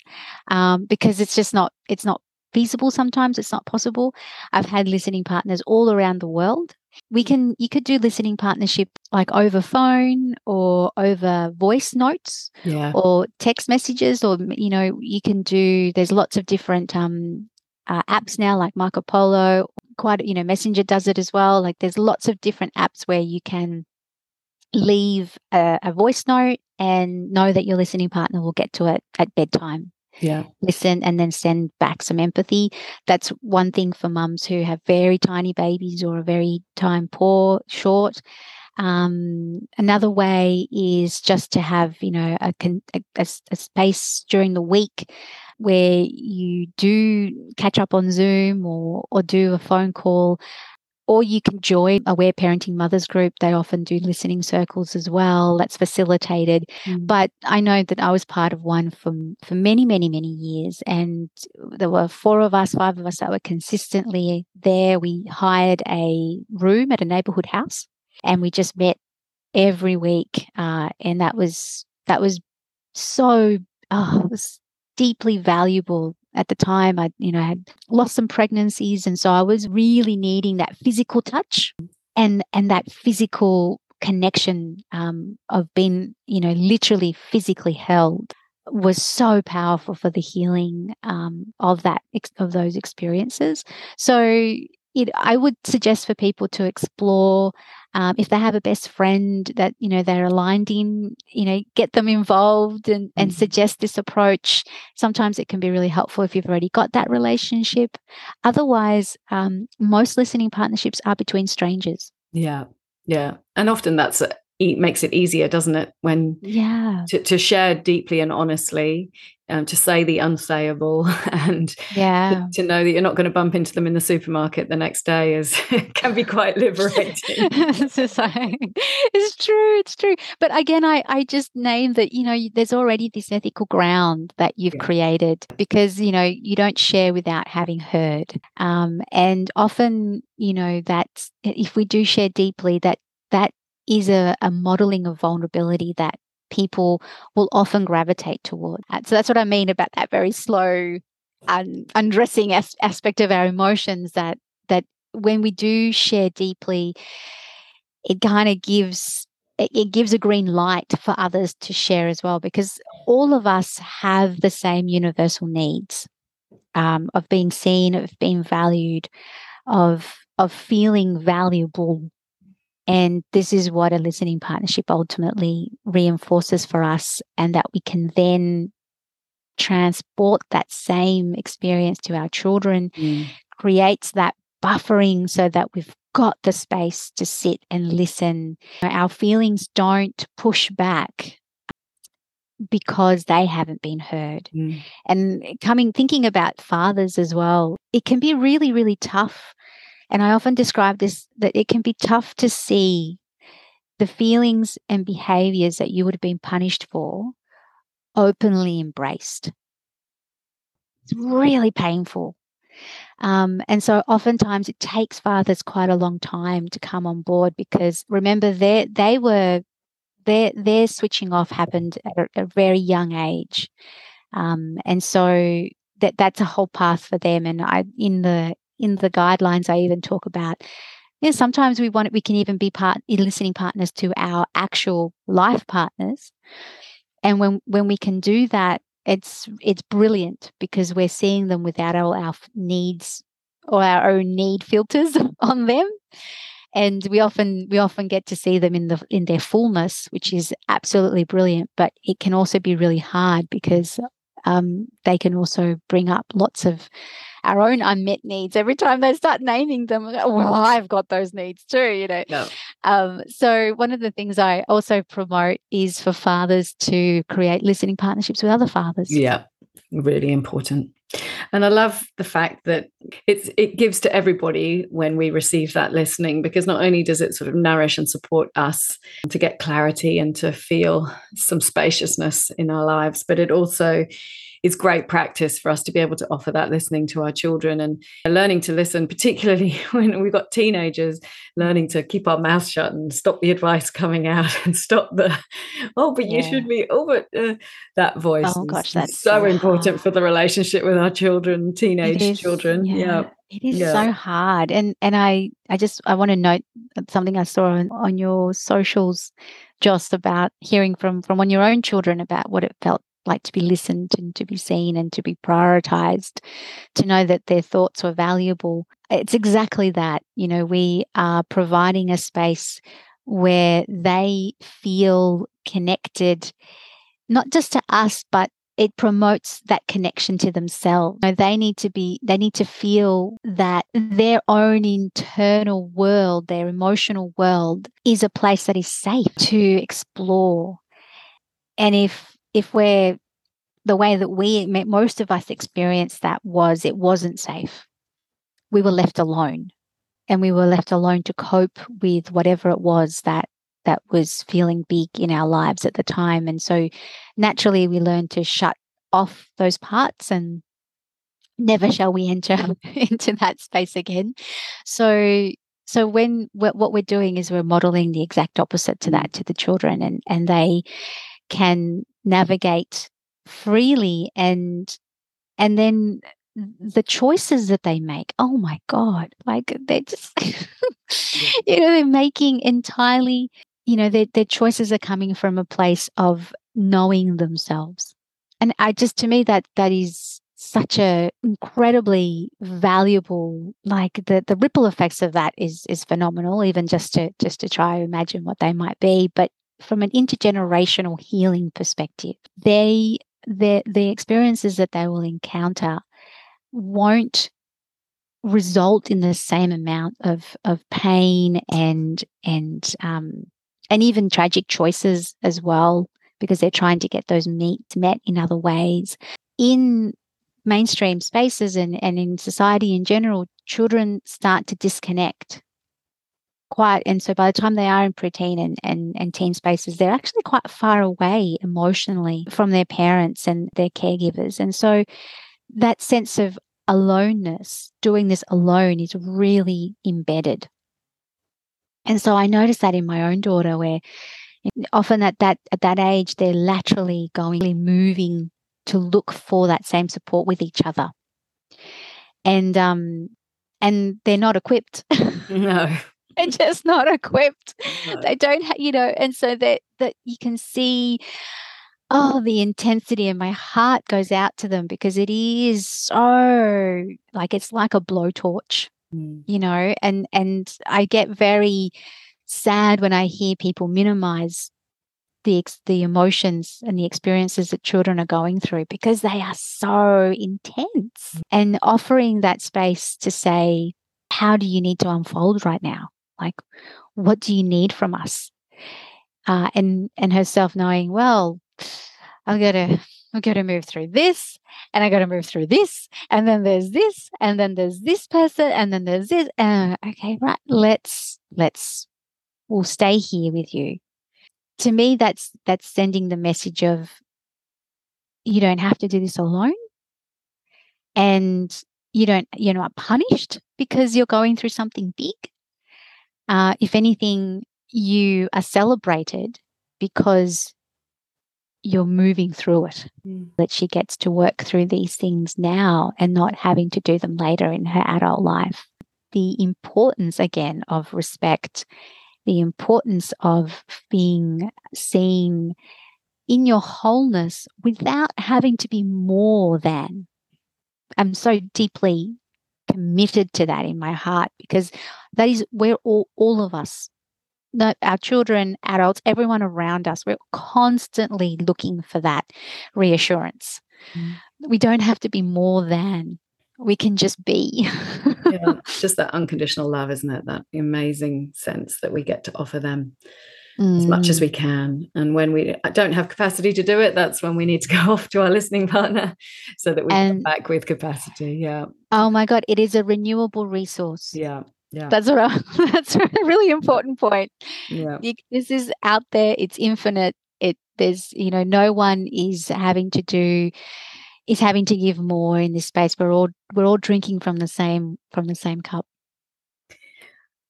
um, because it's just not, it's not feasible sometimes. It's not possible. I've had listening partners all around the world we can you could do listening partnership like over phone or over voice notes yeah. or text messages or you know you can do there's lots of different um, uh, apps now like marco polo quite, you know, Messenger does it as well. Like there's lots of different apps where you can leave a, a voice note and know that your listening partner will get to it at bedtime yeah. listen and then send back some empathy. That's one thing for mums who have very tiny babies or are very time poor short. Um, another way is just to have you know a, a, a space during the week where you do catch up on zoom or or do a phone call or you can join a Aware Parenting Mothers Group. They often do listening circles as well. That's facilitated. Mm. But I know that I was part of one for, for many, many, many years. And there were four of us, five of us that were consistently there. We hired a room at a neighborhood house and we just met every week. Uh, and that was, that was so, oh, it was deeply valuable at the time i you know had lost some pregnancies and so i was really needing that physical touch and and that physical connection um, of being you know literally physically held was so powerful for the healing um, of that of those experiences. So it, I would suggest for people to explore um, if they have a best friend that you know they're aligned in, you know, get them involved and and mm-hmm. suggest this approach. Sometimes it can be really helpful if you've already got that relationship. Otherwise, um, most listening partnerships are between strangers. Yeah, yeah, and often that's it makes it easier, doesn't it? When yeah, to, to share deeply and honestly, um, to say the unsayable, and yeah, to, to, know that you're not going to bump into them in the supermarket the next day is can be quite liberating. it's true, it's true. But again, I I just name that you know there's already this ethical ground that you've yeah. created because you know you don't share without having heard, um, and often you know that if we do share deeply, that that is a, a modeling of vulnerability that people will often gravitate toward. So that's what I mean about that very slow un- undressing as- aspect of our emotions that that when we do share deeply, it kind of gives it, it gives a green light for others to share as well because all of us have the same universal needs um, of being seen, of being valued, of of feeling valuable and this is what a listening partnership ultimately reinforces for us, and that we can then transport that same experience to our children, mm. creates that buffering so that we've got the space to sit and listen. Our feelings don't push back because they haven't been heard. Mm. And coming thinking about fathers as well, it can be really, really tough and I often describe this that it can be tough to see the feelings and behaviors that you would have been punished for openly embraced. It's really painful. Um, and so oftentimes it takes fathers quite a long time to come on board because remember they they were their their switching off happened at a, a very young age. Um, and so that that's a whole path for them. And I in the in the guidelines, I even talk about. Know, sometimes we want we can even be part listening partners to our actual life partners, and when when we can do that, it's it's brilliant because we're seeing them without all our needs or our own need filters on them and we often we often get to see them in the in their fullness which is absolutely brilliant but it can also be really hard because um, they can also bring up lots of our own unmet needs every time they start naming them. Well, I've got those needs too, you know. No. Um, so one of the things I also promote is for fathers to create listening partnerships with other fathers. Yeah, really important. And I love the fact that it's it gives to everybody when we receive that listening because not only does it sort of nourish and support us to get clarity and to feel some spaciousness in our lives, but it also is great practice for us to be able to offer that listening to our children and learning to listen, particularly when we've got teenagers, learning to keep our mouth shut and stop the advice coming out and stop the, oh, but yeah. you should be, oh, but uh, that voice. Oh, gosh, that's so, important for the relationship with our children, teenage children. Yeah. yeah. It is yeah. so hard. And and I I just I want to note something I saw on, on your socials, Joss, about hearing from from on your own children about what it felt like to be listened and to be seen and to be prioritized, to know that their thoughts are valuable. It's exactly that. You know, we are providing a space where they feel connected, not just to us, but it promotes that connection to themselves. You know, they need to be, they need to feel that their own internal world, their emotional world is a place that is safe to explore. And if, if we're the way that we, most of us experienced that was it wasn't safe. We were left alone and we were left alone to cope with whatever it was that that was feeling big in our lives at the time. And so naturally we learned to shut off those parts and never shall we enter into that space again. So so when what we're doing is we're modeling the exact opposite to that to the children and and they can navigate freely and and then the choices that they make oh my god like they're just you know they're making entirely you know, their, their choices are coming from a place of knowing themselves. And I just, to me, that that is such a incredibly valuable like the the ripple effects of that is is phenomenal even just to just to try to imagine what they might be but from an intergenerational healing perspective they the the experiences that they will encounter won't result in the same amount of of pain and and um and even tragic choices as well, because they're trying to get those needs met in other ways. In mainstream spaces and, and in society in general, children start to disconnect quite and so by the time they are in preteen and, and, and teen spaces they're actually quite far away emotionally from their parents and their caregivers and so that sense of aloneness doing this alone is really embedded and so I noticed that in my own daughter, where often at that at that age they're laterally going, moving to look for that same support with each other, and um, and they're not equipped. No. they're just not equipped. No. They don't, ha- you know, and so that that you can see oh the intensity and my heart goes out to them because it is so like it's like a blowtorch mm. you know and and i get very sad when i hear people minimize the the emotions and the experiences that children are going through because they are so intense mm. and offering that space to say how do you need to unfold right now like what do you need from us uh, and and herself knowing well to I've got to move through this and I got to move through this. And then there's this, and then there's this person, and then there's this. Uh, okay, right. Let's, let's, we'll stay here with you. To me, that's, that's sending the message of you don't have to do this alone. And you don't, you're not punished because you're going through something big. Uh, if anything, you are celebrated because you're moving through it. Mm. That she gets to work through these things now and not having to do them later in her adult life. The importance again of respect, the importance of being seen in your wholeness without having to be more than. I'm so deeply committed to that in my heart because that is where all, all of us our children, adults, everyone around us, we're constantly looking for that reassurance. Mm. We don't have to be more than, we can just be. yeah, just that unconditional love, isn't it? That amazing sense that we get to offer them mm. as much as mm. we can. And when we don't have capacity to do it, that's when we need to go off to our listening partner so that we and, come back with capacity. Yeah. Oh my God, it is a renewable resource. Yeah. Yeah. That's I, that's a really important point. Yeah. This is out there. It's infinite. It there's you know no one is having to do is having to give more in this space. We're all we're all drinking from the same from the same cup.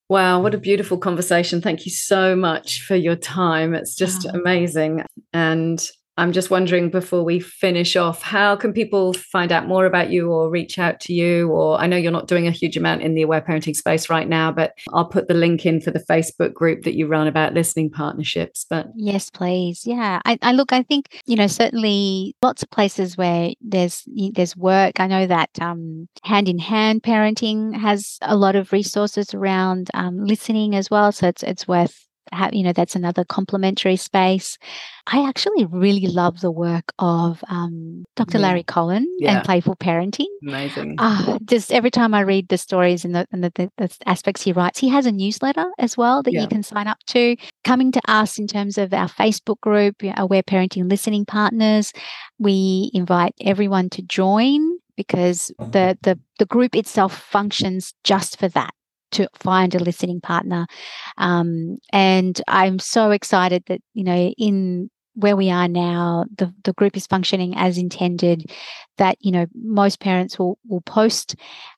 Wow, what a beautiful conversation. Thank you so much for your time. It's just wow. amazing. And I'm just wondering before we finish off, how can people find out more about you or reach out to you? Or I know you're not doing a huge amount in the aware parenting space right now, but I'll put the link in for the Facebook group that you run about listening partnerships. But yes, please. Yeah. I, I look, I think, you know, certainly lots of places where there's there's work. I know that um, hand in hand parenting has a lot of resources around um, listening as well. So it's it's worth have, you know, that's another complementary space. I actually really love the work of um, Dr. Larry Cohen yeah. and Playful Parenting. Amazing. Uh, just every time I read the stories and the, and the, the, the aspects he writes, he has a newsletter as well that yeah. you can sign up to. Coming to us in terms of our Facebook group, Aware Parenting Listening Partners, we invite everyone to join because the, the the group itself functions just for that to find a listening partner. Um, and I'm so excited that, you know, in where we are now, the, the group is functioning as intended. That you know, most parents will will post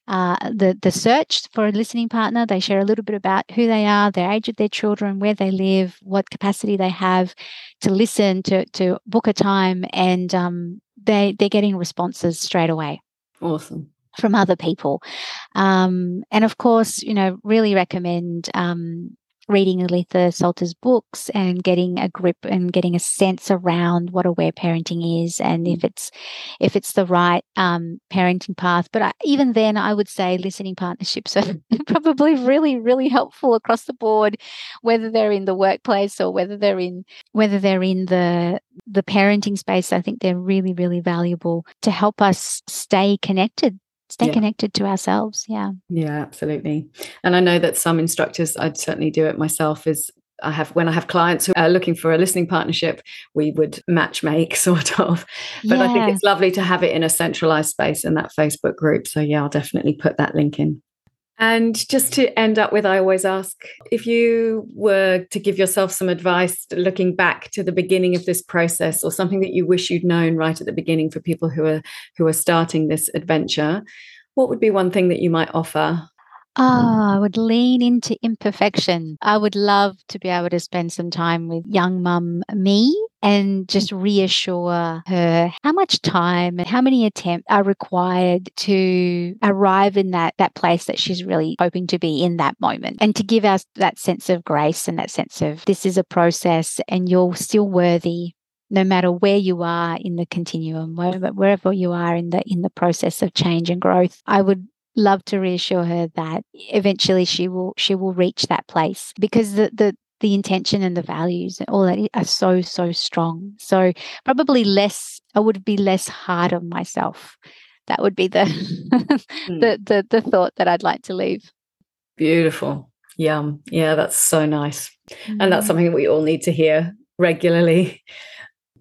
uh, the the search for a listening partner. They share a little bit about who they are, their age of their children, where they live, what capacity they have to listen, to to book a time, and um, they they're getting responses straight away. Awesome from other people. Um, and of course, you know, really recommend um, reading Aletha Solter's books and getting a grip and getting a sense around what aware parenting is and if mm. it's if it's the right um, parenting path. But I, even then, I would say listening partnerships are probably really really helpful across the board, whether they're in the workplace or whether they're in whether they're in the the parenting space. I think they're really really valuable to help us stay connected stay yeah. connected to ourselves yeah yeah absolutely and i know that some instructors i'd certainly do it myself is I have when I have clients who are looking for a listening partnership, we would match make sort of. But yeah. I think it's lovely to have it in a centralized space in that Facebook group. So yeah, I'll definitely put that link in. And just to end up with, I always ask if you were to give yourself some advice looking back to the beginning of this process or something that you wish you'd known right at the beginning for people who are who are starting this adventure, what would be one thing that you might offer? Ah, oh, I would lean into imperfection. I would love to be able to spend some time with young mum me and mm. just reassure her how much time and how many attempts are required to arrive in that that place that she's really hoping to be in that moment and to give us that sense of grace and that sense of this is a process and you're still worthy no matter where you are in the continuum wherever, wherever you are in the in the process of change and growth. I would love to reassure her that eventually she will she will reach that place because the the the intention and the values and all that are so so strong so probably less i would be less hard on myself that would be the mm. the, the the thought that i'd like to leave beautiful yum yeah that's so nice mm. and that's mm. something we all need to hear regularly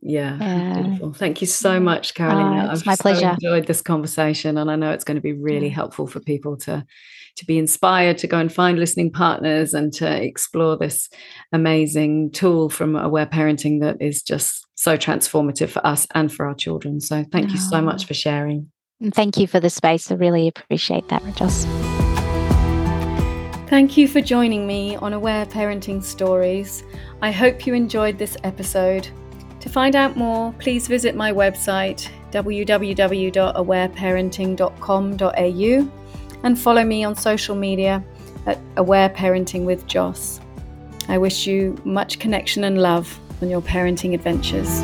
yeah, yeah. beautiful. Thank you so much, Carolina. Uh, it's I've my pleasure. enjoyed this conversation, and I know it's going to be really helpful for people to to be inspired to go and find listening partners and to explore this amazing tool from Aware Parenting that is just so transformative for us and for our children. So, thank you so much ah. for sharing. And thank you for the space. I really appreciate that, Joss. Thank you for joining me on Aware Parenting Stories. I hope you enjoyed this episode. To find out more, please visit my website www.awareparenting.com.au and follow me on social media at Aware Parenting with Joss. I wish you much connection and love on your parenting adventures.